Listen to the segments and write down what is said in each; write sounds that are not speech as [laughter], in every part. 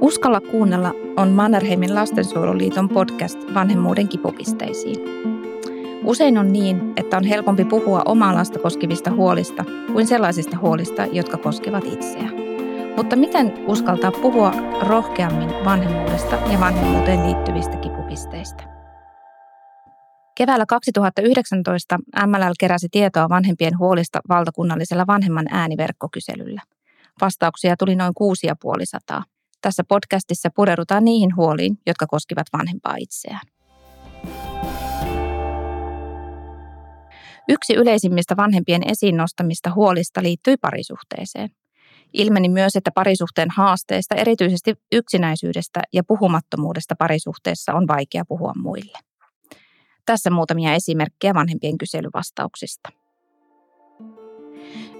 Uskalla kuunnella on Mannerheimin lastensuojeluliiton podcast vanhemmuuden kipupisteisiin. Usein on niin, että on helpompi puhua omaa lasta koskevista huolista kuin sellaisista huolista, jotka koskevat itseä. Mutta miten uskaltaa puhua rohkeammin vanhemmuudesta ja vanhemmuuteen liittyvistä kipupisteistä? Keväällä 2019 MLL keräsi tietoa vanhempien huolista valtakunnallisella vanhemman ääniverkkokyselyllä. Vastauksia tuli noin 6500. Tässä podcastissa pureudutaan niihin huoliin, jotka koskivat vanhempaa itseään. Yksi yleisimmistä vanhempien esiin nostamista huolista liittyi parisuhteeseen. Ilmeni myös, että parisuhteen haasteista, erityisesti yksinäisyydestä ja puhumattomuudesta parisuhteessa on vaikea puhua muille. Tässä muutamia esimerkkejä vanhempien kyselyvastauksista.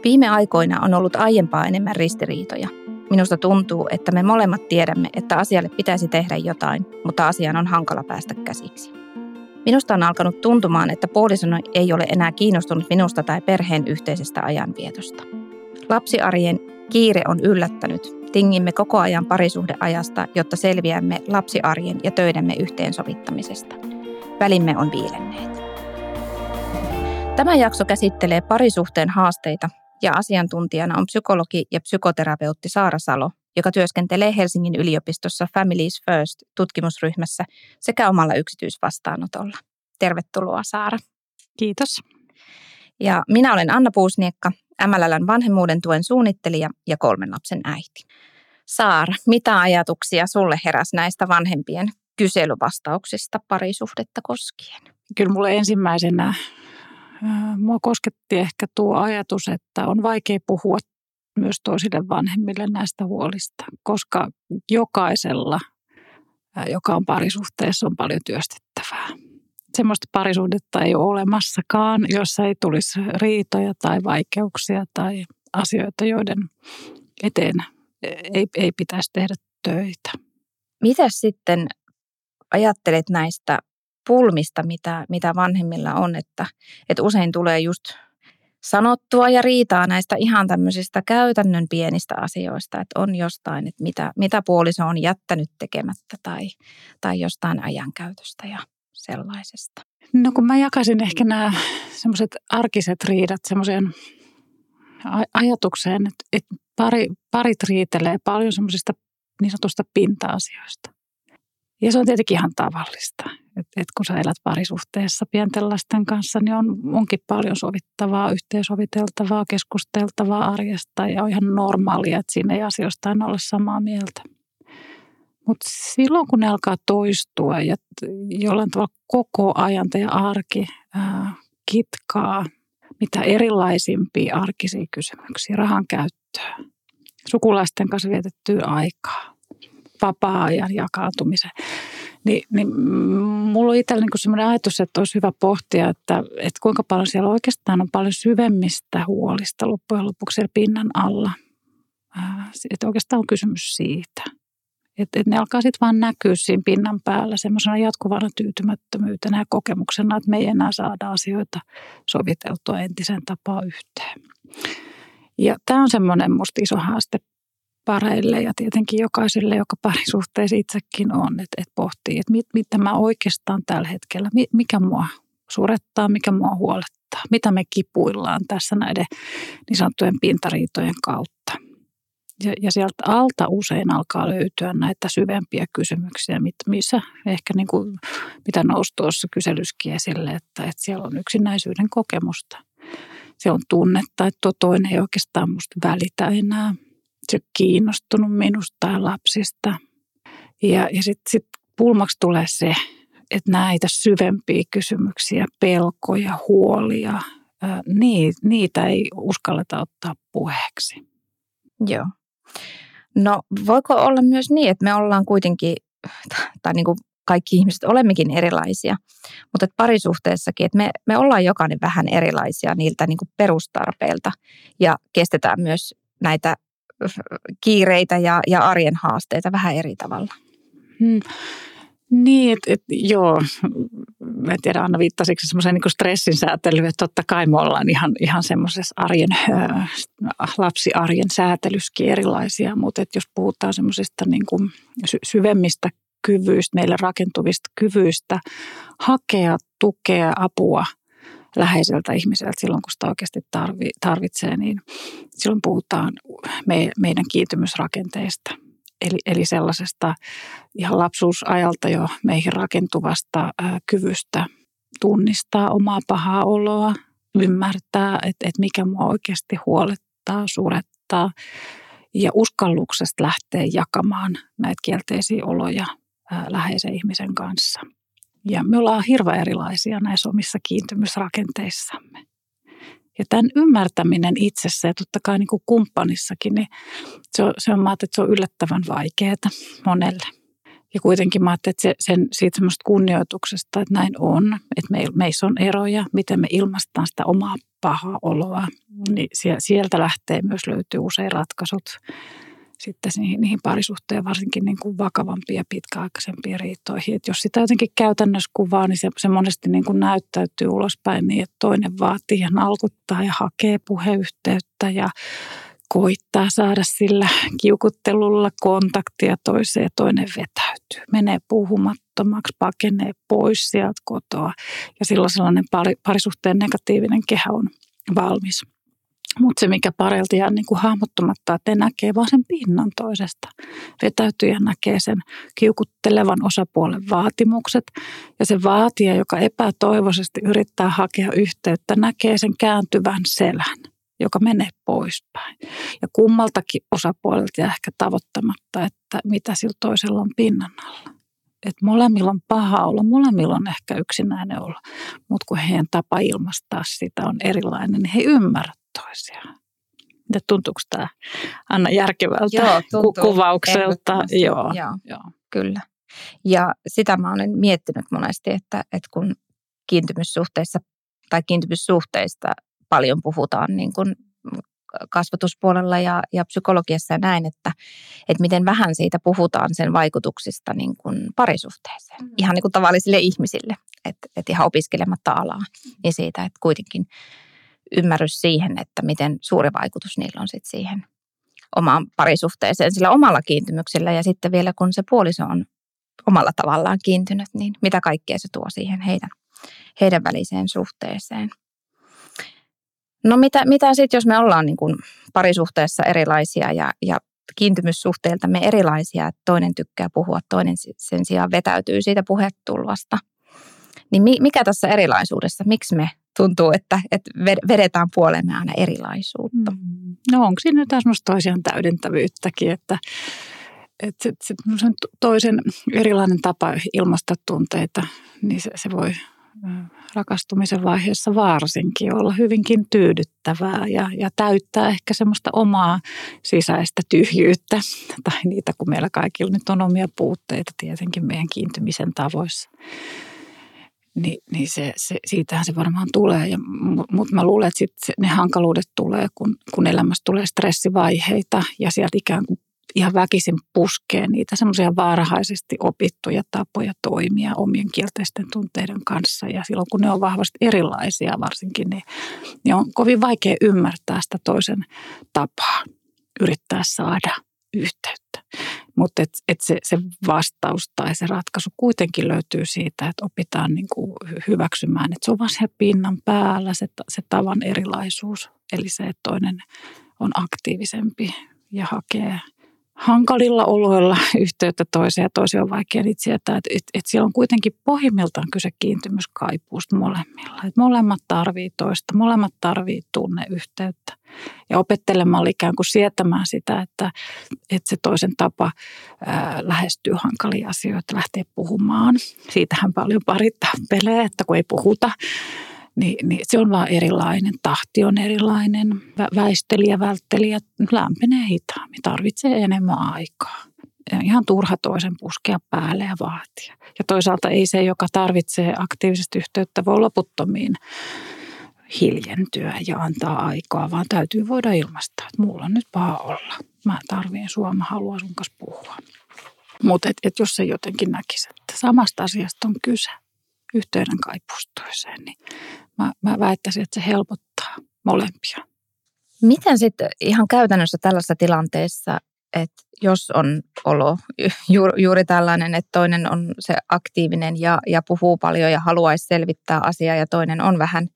Viime aikoina on ollut aiempaa enemmän ristiriitoja. Minusta tuntuu, että me molemmat tiedämme, että asialle pitäisi tehdä jotain, mutta asiaan on hankala päästä käsiksi. Minusta on alkanut tuntumaan, että puolisoni ei ole enää kiinnostunut minusta tai perheen yhteisestä ajanvietosta. Lapsiarjen kiire on yllättänyt. Tingimme koko ajan parisuhdeajasta, jotta selviämme lapsiarjen ja töidemme yhteensovittamisesta. Välimme on viilenneet. Tämä jakso käsittelee parisuhteen haasteita ja asiantuntijana on psykologi ja psykoterapeutti Saara Salo, joka työskentelee Helsingin yliopistossa Families First tutkimusryhmässä sekä omalla yksityisvastaanotolla. Tervetuloa Saara. Kiitos. Ja minä olen Anna Puusniekka, MLLn vanhemmuuden tuen suunnittelija ja kolmen lapsen äiti. Saara, mitä ajatuksia sulle heräs näistä vanhempien kyselyvastauksista parisuhdetta koskien? Kyllä mulle ensimmäisenä mua kosketti ehkä tuo ajatus, että on vaikea puhua myös toisille vanhemmille näistä huolista, koska jokaisella, joka on parisuhteessa, on paljon työstettävää. Semmoista parisuhdetta ei ole olemassakaan, jossa ei tulisi riitoja tai vaikeuksia tai asioita, joiden eteen ei, ei pitäisi tehdä töitä. Mitä sitten ajattelet näistä pulmista, mitä, mitä vanhemmilla on, että, että usein tulee just sanottua ja riitaa näistä ihan tämmöisistä käytännön pienistä asioista, että on jostain, että mitä, mitä puoliso on jättänyt tekemättä tai, tai jostain ajankäytöstä ja sellaisesta. No kun mä jakaisin ehkä nämä semmoiset arkiset riidat semmoiseen ajatukseen, että, että pari, parit riitelee paljon semmoisista niin sanotusta pinta-asioista. Ja se on tietenkin ihan tavallista. Että et kun sä elät parisuhteessa pienten lasten kanssa, niin on, onkin paljon sovittavaa, yhteensoviteltavaa, keskusteltavaa arjesta ja on ihan normaalia, että siinä ei asioista aina ole samaa mieltä. Mutta silloin kun ne alkaa toistua ja jollain tavalla koko ajan teidän arki ää, kitkaa mitä erilaisimpia arkisia kysymyksiä, rahan käyttöä, sukulaisten kanssa vietettyä aikaa, vapaa-ajan jakautumisen. Niin, niin mulla on itsellä niin sellainen ajatus, että olisi hyvä pohtia, että, että kuinka paljon siellä oikeastaan on paljon syvemmistä huolista loppujen lopuksi pinnan alla. Että oikeastaan on kysymys siitä. Että, että ne alkaa sitten vaan näkyä siinä pinnan päällä semmoisena jatkuvana tyytymättömyytenä ja kokemuksena, että me ei enää saada asioita soviteltua entisen tapaa yhteen. Ja tämä on semmoinen musta iso haaste pareille ja tietenkin jokaiselle, joka parisuhteessa itsekin on, että, että pohtii, että mit, mitä mä oikeastaan tällä hetkellä, mikä mua surettaa, mikä mua huolettaa, mitä me kipuillaan tässä näiden niin sanottujen pintariitojen kautta. Ja, ja sieltä alta usein alkaa löytyä näitä syvempiä kysymyksiä, missä ehkä niin kuin, mitä nousi tuossa kyselyskin esille, että, että siellä on yksinäisyyden kokemusta. Se on tunnetta, että tuo toinen ei oikeastaan musta välitä enää se kiinnostunut minusta ja lapsista. Ja, ja sitten sit pulmaksi tulee se, että näitä syvempiä kysymyksiä, pelkoja, huolia, ää, niitä ei uskalleta ottaa puheeksi. Joo. No voiko olla myös niin, että me ollaan kuitenkin, tai niin kuin kaikki ihmiset olemmekin erilaisia, mutta että parisuhteessakin, että me, me ollaan jokainen vähän erilaisia niiltä niin kuin perustarpeilta ja kestetään myös näitä kiireitä ja, ja arjen haasteita vähän eri tavalla. Hmm. Niin, et, et, joo. Mä en tiedä, Anna viittasiko semmoiseen niin stressin säätelyyn, että totta kai me ollaan ihan, ihan semmoisessa arjen, äh, lapsiarjen säätelyskin erilaisia, mutta et jos puhutaan semmoisista niin kuin sy- syvemmistä kyvyistä, meille rakentuvista kyvyistä hakea tukea, apua läheiseltä ihmiseltä silloin, kun sitä oikeasti tarvitsee, niin silloin puhutaan me, meidän kiintymysrakenteista – Eli, eli sellaisesta ihan lapsuusajalta jo meihin rakentuvasta ää, kyvystä tunnistaa omaa pahaa oloa, ymmärtää, että, että mikä mua oikeasti huolettaa, surettaa ja uskalluksesta lähteä jakamaan näitä kielteisiä oloja ää, läheisen ihmisen kanssa. Ja me ollaan hirveän erilaisia näissä omissa kiintymysrakenteissamme. Ja tämän ymmärtäminen itsessä ja totta kai niin kuin kumppanissakin, niin se on, se on, mä että se on yllättävän vaikeaa monelle. Ja kuitenkin mä ajattelin, että se, sen, siitä semmoista kunnioituksesta, että näin on, että me, meissä on eroja, miten me ilmaistaan sitä omaa pahaa oloa, niin sieltä lähtee myös löytyy usein ratkaisut sitten niihin, niihin parisuhteen varsinkin niin kuin vakavampia ja pitkäaikaisempia riitoihin. Että jos sitä jotenkin käytännössä kuvaa, niin se, se monesti niin kuin näyttäytyy ulospäin niin, että toinen vaatii ja nalkuttaa ja hakee puheyhteyttä ja koittaa saada sillä kiukuttelulla kontaktia toiseen ja toinen vetäytyy. Menee puhumattomaksi, pakenee pois sieltä kotoa ja silloin sellainen pari, parisuhteen negatiivinen kehä on valmis. Mutta se, mikä pareilta jää niin kuin että näkee vaan sen pinnan toisesta. Vetäytyjä näkee sen kiukuttelevan osapuolen vaatimukset. Ja se vaatija, joka epätoivoisesti yrittää hakea yhteyttä, näkee sen kääntyvän selän, joka menee poispäin. Ja kummaltakin osapuolelta jää ehkä tavoittamatta, että mitä sillä toisella on pinnan alla että molemmilla on paha olla, molemmilla on ehkä yksinäinen olla, mutta kun heidän tapa ilmaistaa sitä on erilainen, niin he ymmärrät toisiaan. Ja tuntuuko tämä Anna järkevältä Joo, tuntuu kuvaukselta? Joo, Joo, Joo, kyllä. Ja sitä mä olen miettinyt monesti, että, että kun kiintymyssuhteissa tai kiintymyssuhteista paljon puhutaan niin kuin kasvatuspuolella ja, ja psykologiassa ja näin, että, että miten vähän siitä puhutaan sen vaikutuksista niin kuin parisuhteeseen. Mm. Ihan niin kuin tavallisille ihmisille, että, että ihan opiskelematta alaa, niin siitä, että kuitenkin ymmärrys siihen, että miten suuri vaikutus niillä on sitten siihen omaan parisuhteeseen sillä omalla kiintymyksellä ja sitten vielä kun se puoliso on omalla tavallaan kiintynyt, niin mitä kaikkea se tuo siihen heidän, heidän väliseen suhteeseen. No mitä, mitä sitten, jos me ollaan niin kuin parisuhteessa erilaisia ja, ja kiintymyssuhteilta me erilaisia, että toinen tykkää puhua, toinen sen sijaan vetäytyy siitä puhetulvasta. Niin mikä tässä erilaisuudessa, miksi me tuntuu, että, että vedetään puolemme aina erilaisuutta. Mm. No onko siinä jotain semmoista toisiaan täydentävyyttäkin, että, että se, se toisen erilainen tapa ilmaista tunteita, niin se, se voi rakastumisen vaiheessa varsinkin olla hyvinkin tyydyttävää ja, ja täyttää ehkä semmoista omaa sisäistä tyhjyyttä tai niitä, kun meillä kaikilla nyt on omia puutteita tietenkin meidän kiintymisen tavoissa niin, niin se, se, siitähän se varmaan tulee. Mutta mä luulen, että sit ne hankaluudet tulee, kun, kun elämässä tulee stressivaiheita ja sieltä ikään kuin ihan väkisin puskee niitä semmoisia varhaisesti opittuja tapoja toimia omien kielteisten tunteiden kanssa. Ja silloin kun ne on vahvasti erilaisia varsinkin, niin, niin on kovin vaikea ymmärtää sitä toisen tapaa yrittää saada yhteyttä. Mutta et, et se, se vastaus tai se ratkaisu kuitenkin löytyy siitä, että opitaan niin kuin hyväksymään, että se on vain se pinnan päällä se, se tavan erilaisuus. Eli se, että toinen on aktiivisempi ja hakee hankalilla oloilla yhteyttä toiseen ja toiseen on vaikea sietää. Että et, et siellä on kuitenkin pohjimmiltaan kyse kiintymyskaipuusta molemmilla. Et molemmat tarvii toista, molemmat tarvii tunneyhteyttä. Ja opettelemalla ikään kuin sietämään sitä, että, että se toisen tapa ää, lähestyy hankalia asioita, lähtee puhumaan. Siitähän paljon parittaa pelee, että kun ei puhuta, niin, niin se on vaan erilainen. Tahti on erilainen. Väistelijä, välttelijä lämpenee hitaammin, tarvitsee enemmän aikaa. Ihan turha toisen puskea päälle ja vaatia. Ja toisaalta ei se, joka tarvitsee aktiivisesti yhteyttä, voi loputtomiin hiljentyä ja antaa aikaa, vaan täytyy voida ilmaista, että mulla on nyt paha olla. Mä tarviin sua, mä haluan sun kanssa puhua. Mutta et, et jos se jotenkin näkisi, että samasta asiasta on kyse, yhteyden kaipuus toiseen, niin mä, mä väittäisin, että se helpottaa molempia. Miten sitten ihan käytännössä tällaisessa tilanteessa, että jos on olo juuri, juuri tällainen, että toinen on se aktiivinen ja, ja puhuu paljon ja haluaisi selvittää asiaa ja toinen on vähän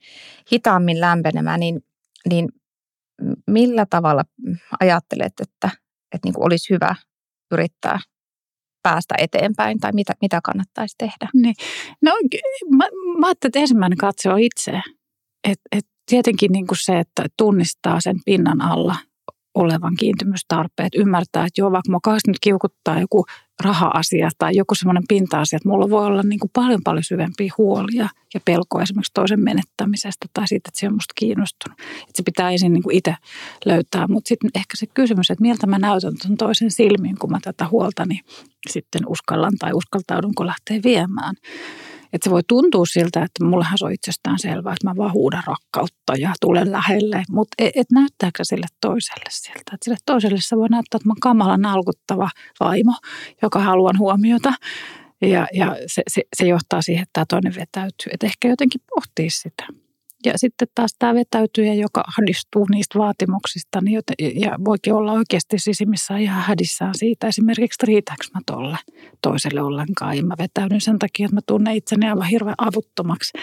hitaammin lämpenemä, niin, niin millä tavalla ajattelet, että, että niin kuin olisi hyvä yrittää päästä eteenpäin tai mitä, mitä kannattaisi tehdä? Niin. No mä, mä ajattelin, että ensimmäinen katse on itse. Et, et tietenkin niin kuin se, että tunnistaa sen pinnan alla olevan kiintymystarpeet, ymmärtää, että joo, vaikka mua nyt kiukuttaa joku raha-asia tai joku semmoinen pinta-asia, että mulla voi olla niin kuin paljon paljon syvempiä huolia ja pelkoa esimerkiksi toisen menettämisestä tai siitä, että se on musta kiinnostunut. Että se pitää ensin niin kuin itse löytää, mutta sitten ehkä se kysymys, että miltä mä näytän tuon toisen silmiin, kun mä tätä huoltani sitten uskallan tai uskaltaudunko lähteä viemään. Että se voi tuntua siltä, että mullehan se on itsestään selvää, että mä vaan huudan rakkautta ja tulen lähelle. Mutta et, et näyttääkö sille toiselle siltä? Että sille toiselle se voi näyttää, että mä oon kamala nalkuttava vaimo, joka haluan huomiota. Ja, ja se, se, se johtaa siihen, että tämä toinen vetäytyy. Että ehkä jotenkin pohtii sitä. Ja sitten taas tämä vetäytyjä, joka ahdistuu niistä vaatimuksista, niin joten, ja voikin olla oikeasti sisimissä ihan hädissään siitä, esimerkiksi riitäkö mä tolle toiselle ollenkaan, ja mä vetäydyn sen takia, että mä tunnen itseni aivan hirveän avuttomaksi.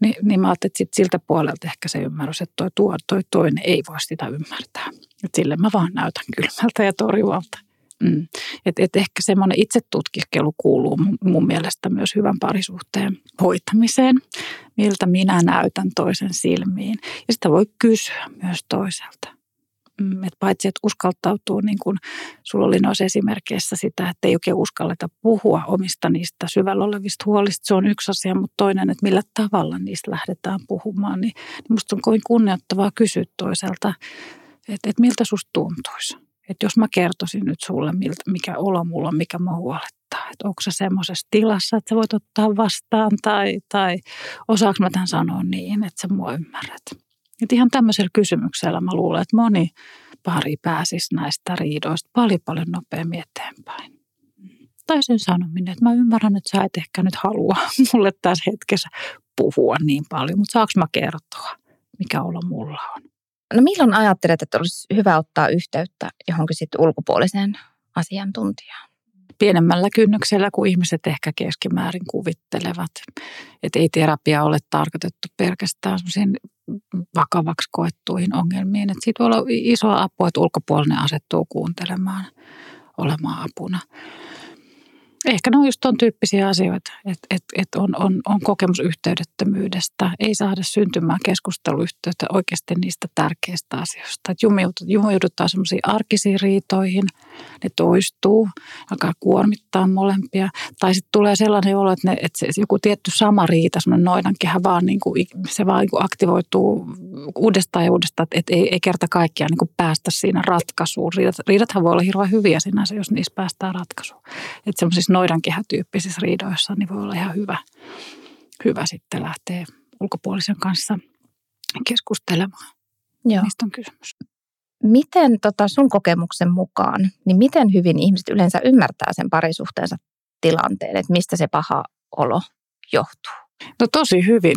Ni, niin mä ajattelin, että sit siltä puolelta ehkä se ymmärrys, että toi, tuo, toi toinen ei voi sitä ymmärtää. Että sille mä vaan näytän kylmältä ja torjuvalta. Mm. Et, et ehkä semmoinen itsetutkiskelu kuuluu mun, mun mielestä myös hyvän parisuhteen hoitamiseen, miltä minä näytän toisen silmiin. Ja sitä voi kysyä myös toiselta. Mm, et paitsi, että uskaltautuu, niin kuin sulla oli noissa esimerkkeissä sitä, että ei oikein uskalleta puhua omista niistä syvällä olevista huolista. Se on yksi asia, mutta toinen, että millä tavalla niistä lähdetään puhumaan. Niin, niin musta on kovin kunnioittavaa kysyä toiselta, että, että miltä susta tuntuisi että jos mä kertoisin nyt sulle, miltä, mikä olo mulla on, mikä mua huolettaa, että onko se semmoisessa tilassa, että sä voit ottaa vastaan tai, tai osaako mä tämän sanoa niin, että sä mua ymmärrät. Et ihan tämmöisellä kysymyksellä mä luulen, että moni pari pääsisi näistä riidoista paljon paljon nopeammin eteenpäin. Tai sen sanominen, että mä ymmärrän, että sä et ehkä nyt halua [laughs] mulle tässä hetkessä puhua niin paljon, mutta saanko mä kertoa, mikä olo mulla on. No milloin ajattelet, että olisi hyvä ottaa yhteyttä johonkin sitten ulkopuoliseen asiantuntijaan? Pienemmällä kynnyksellä kuin ihmiset ehkä keskimäärin kuvittelevat. Että ei terapia ole tarkoitettu pelkästään vakavaksi koettuihin ongelmiin. Että siitä voi olla isoa apua, että ulkopuolinen asettuu kuuntelemaan olemaan apuna ehkä ne on just ton tyyppisiä asioita, että et, et on, on, on kokemus yhteydettömyydestä, ei saada syntymään keskusteluyhteyttä oikeasti niistä tärkeistä asioista. Jumiudutaan semmoisiin arkisiin riitoihin, ne toistuu, alkaa kuormittaa molempia. Tai sitten tulee sellainen olo, että, ne, että se, joku tietty sama riita, semmoinen noidankehä vaan niin kuin, se vaan niin kuin aktivoituu uudestaan ja uudestaan, että ei, ei kerta kaikkiaan niin kuin päästä siinä ratkaisuun. Riidat, riidathan voi olla hirveän hyviä sinänsä, jos niissä päästään ratkaisuun. Että noidankehätyyppisissä riidoissa niin voi olla ihan hyvä, hyvä sitten lähteä ulkopuolisen kanssa keskustelemaan. Joo. Mistä on kysymys? Miten tota sun kokemuksen mukaan, niin miten hyvin ihmiset yleensä ymmärtää sen parisuhteensa tilanteen, että mistä se paha olo johtuu? No tosi hyvin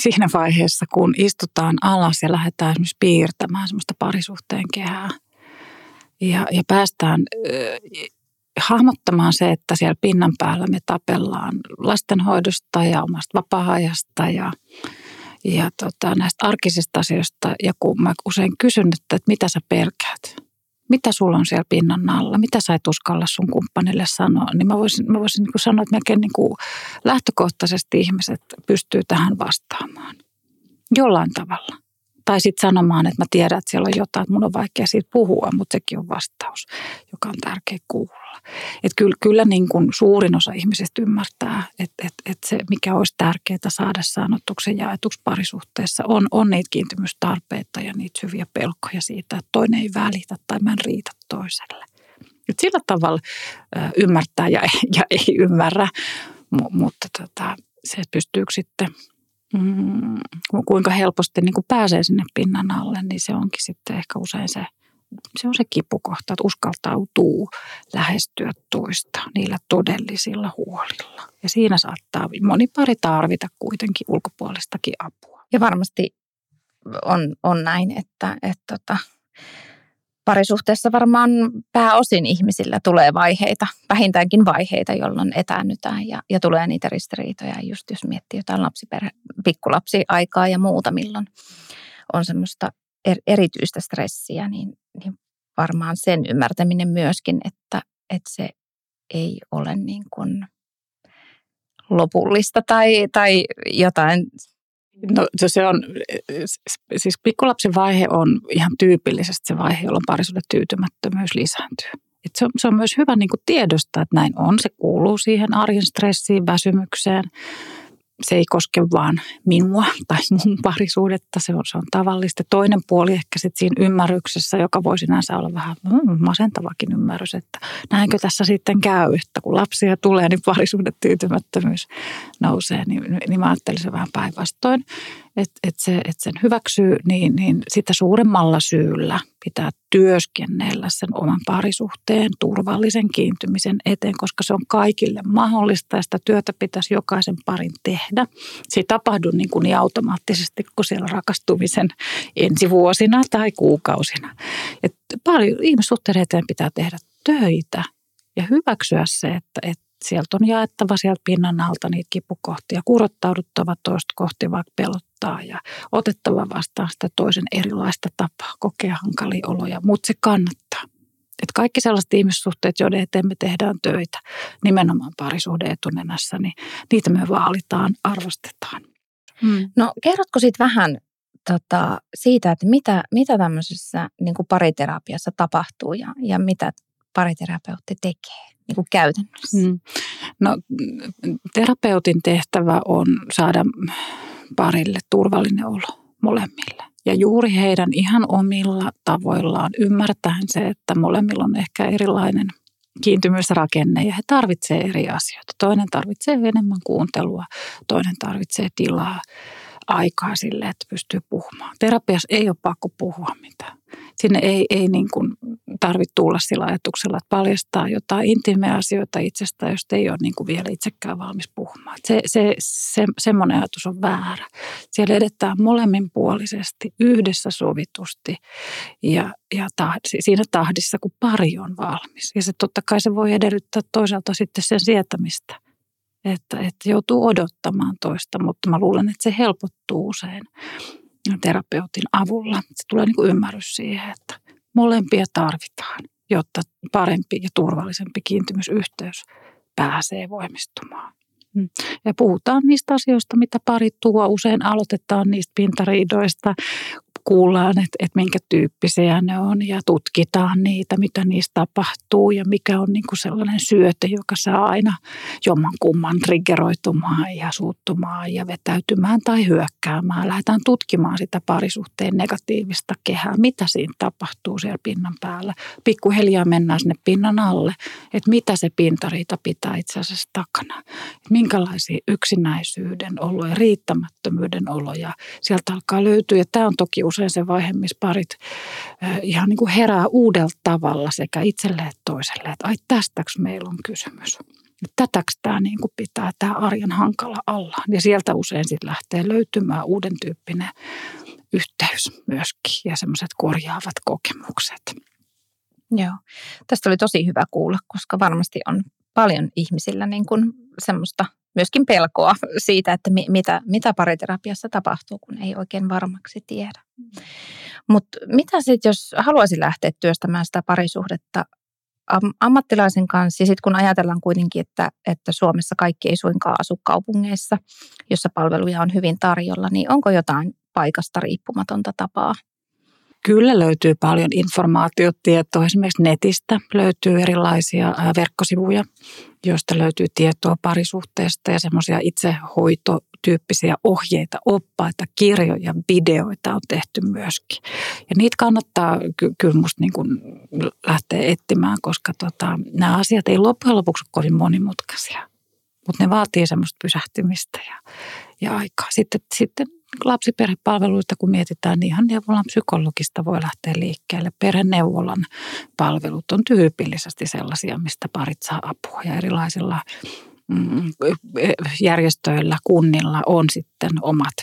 siinä vaiheessa, kun istutaan alas ja lähdetään esimerkiksi piirtämään semmoista parisuhteen kehää. Ja, ja päästään hahmottamaan se, että siellä pinnan päällä me tapellaan lastenhoidosta ja omasta vapaa-ajasta ja, ja tota, näistä arkisista asioista. Ja kun mä usein kysyn, että, mitä sä pelkäät, mitä sulla on siellä pinnan alla, mitä sä et uskalla sun kumppanille sanoa, niin mä voisin, mä voisin niin sanoa, että melkein niin kuin lähtökohtaisesti ihmiset pystyy tähän vastaamaan jollain tavalla. Tai sitten sanomaan, että mä tiedän, että siellä on jotain, että mun on vaikea siitä puhua, mutta sekin on vastaus, joka on tärkeä kuulla. Että kyllä, kyllä niin kuin suurin osa ihmisistä ymmärtää, että, että, että se, mikä olisi tärkeää saada sanotuksen jaetuksi parisuhteessa, on, on niitä kiintymystarpeita ja niitä syviä pelkoja siitä, että toinen ei välitä tai mä en riitä toiselle. Et sillä tavalla ymmärtää ja, [laughs] ja ei ymmärrä, mutta tota, se pystyykö sitten – mm, kuinka helposti niin kuin pääsee sinne pinnan alle, niin se onkin sitten ehkä usein se se on se kipukohta, että uskaltautuu lähestyä toista niillä todellisilla huolilla. Ja siinä saattaa moni pari tarvita kuitenkin ulkopuolistakin apua. Ja varmasti on, on näin, että, että tota, parisuhteessa varmaan pääosin ihmisillä tulee vaiheita, vähintäänkin vaiheita, jolloin etäännytään ja, ja tulee niitä ristiriitoja. Just jos miettii jotain lapsiperhe, pikkulapsiaikaa ja muuta, milloin on semmoista er, erityistä stressiä, niin, niin varmaan sen ymmärtäminen myöskin, että, että se ei ole niin kuin lopullista tai, tai jotain No se on, siis pikkulapsen vaihe on ihan tyypillisesti se vaihe, jolloin parisuuden tyytymättömyys lisääntyy. Et se, on, se on myös hyvä niin tiedostaa, että näin on. Se kuuluu siihen arjen stressiin, väsymykseen, se ei koske vaan minua tai mun parisuudetta, se on, se on tavallista. Toinen puoli ehkä sitten siinä ymmärryksessä, joka voi sinänsä olla vähän mm, masentavakin ymmärrys, että näinkö tässä sitten käy, että kun lapsia tulee, niin parisuudet tyytymättömyys nousee, niin, niin mä ajattelin se vähän päinvastoin että et se, et sen hyväksyy, niin, niin sitä suuremmalla syyllä pitää työskennellä sen oman parisuhteen turvallisen kiintymisen eteen, koska se on kaikille mahdollista ja sitä työtä pitäisi jokaisen parin tehdä. Se ei tapahdu niin, kuin niin automaattisesti kuin siellä rakastumisen ensivuosina tai kuukausina. Et paljon ihmissuhteiden eteen pitää tehdä töitä ja hyväksyä se, että, että sieltä on jaettava sieltä pinnan alta niitä kipukohtia, kurottauduttava toista kohti vaikka pelottaa ja otettava vastaan sitä toisen erilaista tapaa kokea hankalia oloja, mutta se kannattaa. Et kaikki sellaiset ihmissuhteet, joiden eteen me tehdään töitä, nimenomaan parisuhde etunenässä, niin niitä me vaalitaan, arvostetaan. Hmm. No kerrotko sitten vähän tota, siitä, että mitä, mitä tämmöisessä niin pariterapiassa tapahtuu ja, ja mitä pariterapeutti tekee? niin kuin käytännössä? Mm. No, terapeutin tehtävä on saada parille turvallinen olo molemmille. Ja juuri heidän ihan omilla tavoillaan ymmärtäen se, että molemmilla on ehkä erilainen kiintymysrakenne ja he tarvitsevat eri asioita. Toinen tarvitsee enemmän kuuntelua, toinen tarvitsee tilaa aikaa sille, että pystyy puhumaan. Terapiassa ei ole pakko puhua mitään. Sinne ei, ei niin kuin tarvitse tulla sillä ajatuksella, että paljastaa jotain intiimeä asioita itsestä, jos ei ole niin kuin vielä itsekään valmis puhumaan. Se, se, se, semmoinen ajatus on väärä. Siellä edetään molemminpuolisesti, yhdessä sovitusti ja, ja tahdi, siinä tahdissa, kun pari on valmis. Ja se totta kai se voi edellyttää toisaalta sitten sen sietämistä että, että joutuu odottamaan toista, mutta mä luulen, että se helpottuu usein terapeutin avulla. Se tulee niin kuin ymmärrys siihen, että molempia tarvitaan, jotta parempi ja turvallisempi kiintymysyhteys pääsee voimistumaan. Mm. Ja puhutaan niistä asioista, mitä pari tuo. Usein aloitetaan niistä pintariidoista, kuullaan, että, että minkä tyyppisiä ne on ja tutkitaan niitä, mitä niistä tapahtuu ja mikä on niin kuin sellainen syöte, joka saa aina jomman kumman triggeroitumaan ja suuttumaan ja vetäytymään tai hyökkäämään. Lähdetään tutkimaan sitä parisuhteen negatiivista kehää, mitä siinä tapahtuu siellä pinnan päällä. Pikkuhiljaa mennään sinne pinnan alle, että mitä se pintariita pitää itse asiassa takana. Minkälaisia yksinäisyyden oloja, riittämättömyyden oloja sieltä alkaa löytyä. Ja tämä on toki usein se vaihe, missä parit ihan niin kuin herää uudella tavalla sekä itselle että toiselle, että ai tästäks meillä on kysymys. Tätäks tämä niin kuin pitää tämä arjen hankala alla. Ja sieltä usein sitten lähtee löytymään uuden tyyppinen yhteys myöskin ja semmoiset korjaavat kokemukset. Joo, tästä oli tosi hyvä kuulla, koska varmasti on paljon ihmisillä niin kuin semmoista myöskin pelkoa siitä, että mitä, mitä pariterapiassa tapahtuu, kun ei oikein varmaksi tiedä. Mutta mitä sitten, jos haluaisi lähteä työstämään sitä parisuhdetta ammattilaisen kanssa, ja sitten kun ajatellaan kuitenkin, että, että Suomessa kaikki ei suinkaan asu kaupungeissa, jossa palveluja on hyvin tarjolla, niin onko jotain paikasta riippumatonta tapaa Kyllä löytyy paljon informaatiotietoa. Esimerkiksi netistä löytyy erilaisia verkkosivuja, joista löytyy tietoa parisuhteesta ja semmoisia itsehoitotyyppisiä ohjeita, oppaita, kirjoja, videoita on tehty myöskin. Ja niitä kannattaa ky- kyllä musta niin kuin lähteä etsimään, koska tota, nämä asiat ei loppujen lopuksi ole kovin monimutkaisia. Mutta ne vaatii semmoista pysähtymistä ja, ja aikaa. Sitten, sitten lapsiperhepalveluita kun mietitään, niin ihan neuvolan psykologista voi lähteä liikkeelle. Perheneuvolan palvelut on tyypillisesti sellaisia, mistä parit saa apua ja erilaisilla Mm, järjestöillä, kunnilla on sitten omat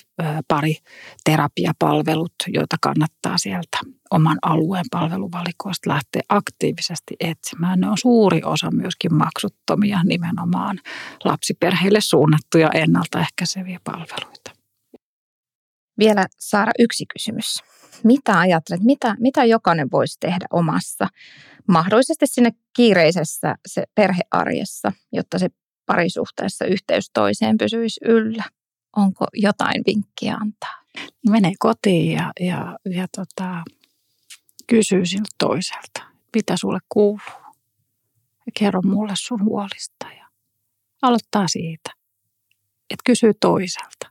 pari terapiapalvelut, joita kannattaa sieltä oman alueen palveluvalikoista lähteä aktiivisesti etsimään. Ne on suuri osa myöskin maksuttomia nimenomaan lapsiperheille suunnattuja ennaltaehkäiseviä palveluita. Vielä Saara yksi kysymys. Mitä ajattelet, mitä, mitä jokainen voisi tehdä omassa, mahdollisesti sinne kiireisessä se perhearjessa, jotta se parisuhteessa yhteys toiseen pysyisi yllä? Onko jotain vinkkiä antaa? Menee kotiin ja, ja, ja tota, kysyy siltä toiselta, mitä sulle kuuluu. Ja kerro mulle sun huolista ja aloittaa siitä, että kysyy toiselta.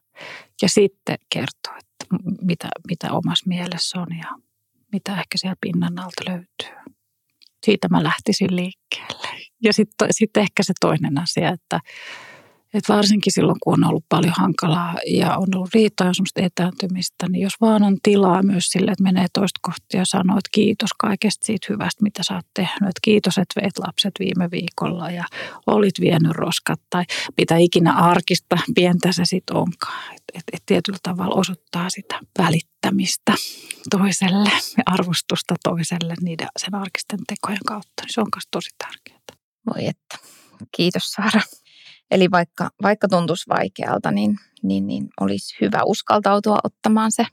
Ja sitten kertoo, että mitä, mitä omassa mielessä on ja mitä ehkä siellä pinnan alta löytyy. Siitä mä lähtisin liikkeelle. Ja sitten sit ehkä se toinen asia, että et varsinkin silloin, kun on ollut paljon hankalaa ja on ollut riitoja ja semmoista etääntymistä, niin jos vaan on tilaa myös sille, että menee toista kohti ja sanoo, että kiitos kaikesta siitä hyvästä, mitä sä oot tehnyt. Että kiitos, että veit lapset viime viikolla ja olit vienyt roskat tai mitä ikinä arkista pientä se sitten onkaan. Että et, et tietyllä tavalla osoittaa sitä välittämistä toiselle ja arvostusta toiselle niiden sen arkisten tekojen kautta. Niin se on myös tosi tärkeää. Voi että. Kiitos Saara. Eli vaikka, vaikka tuntuisi vaikealta, niin, niin, niin olisi hyvä uskaltautua ottamaan se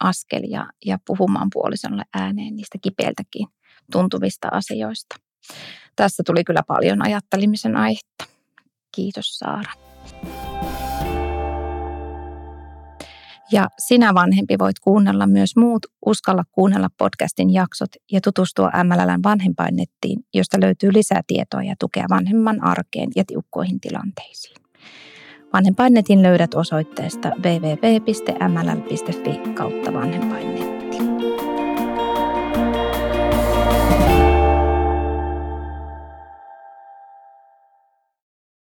askel ja, ja puhumaan puolisolle ääneen niistä kipeiltäkin tuntuvista asioista. Tässä tuli kyllä paljon ajattelemisen aihetta. Kiitos Saara. Ja sinä vanhempi voit kuunnella myös muut Uskalla kuunnella podcastin jaksot ja tutustua MLLn vanhempainnettiin, josta löytyy lisää tietoa ja tukea vanhemman arkeen ja tiukkoihin tilanteisiin. Vanhempainnetin löydät osoitteesta www.mll.fi kautta vanhempainnet.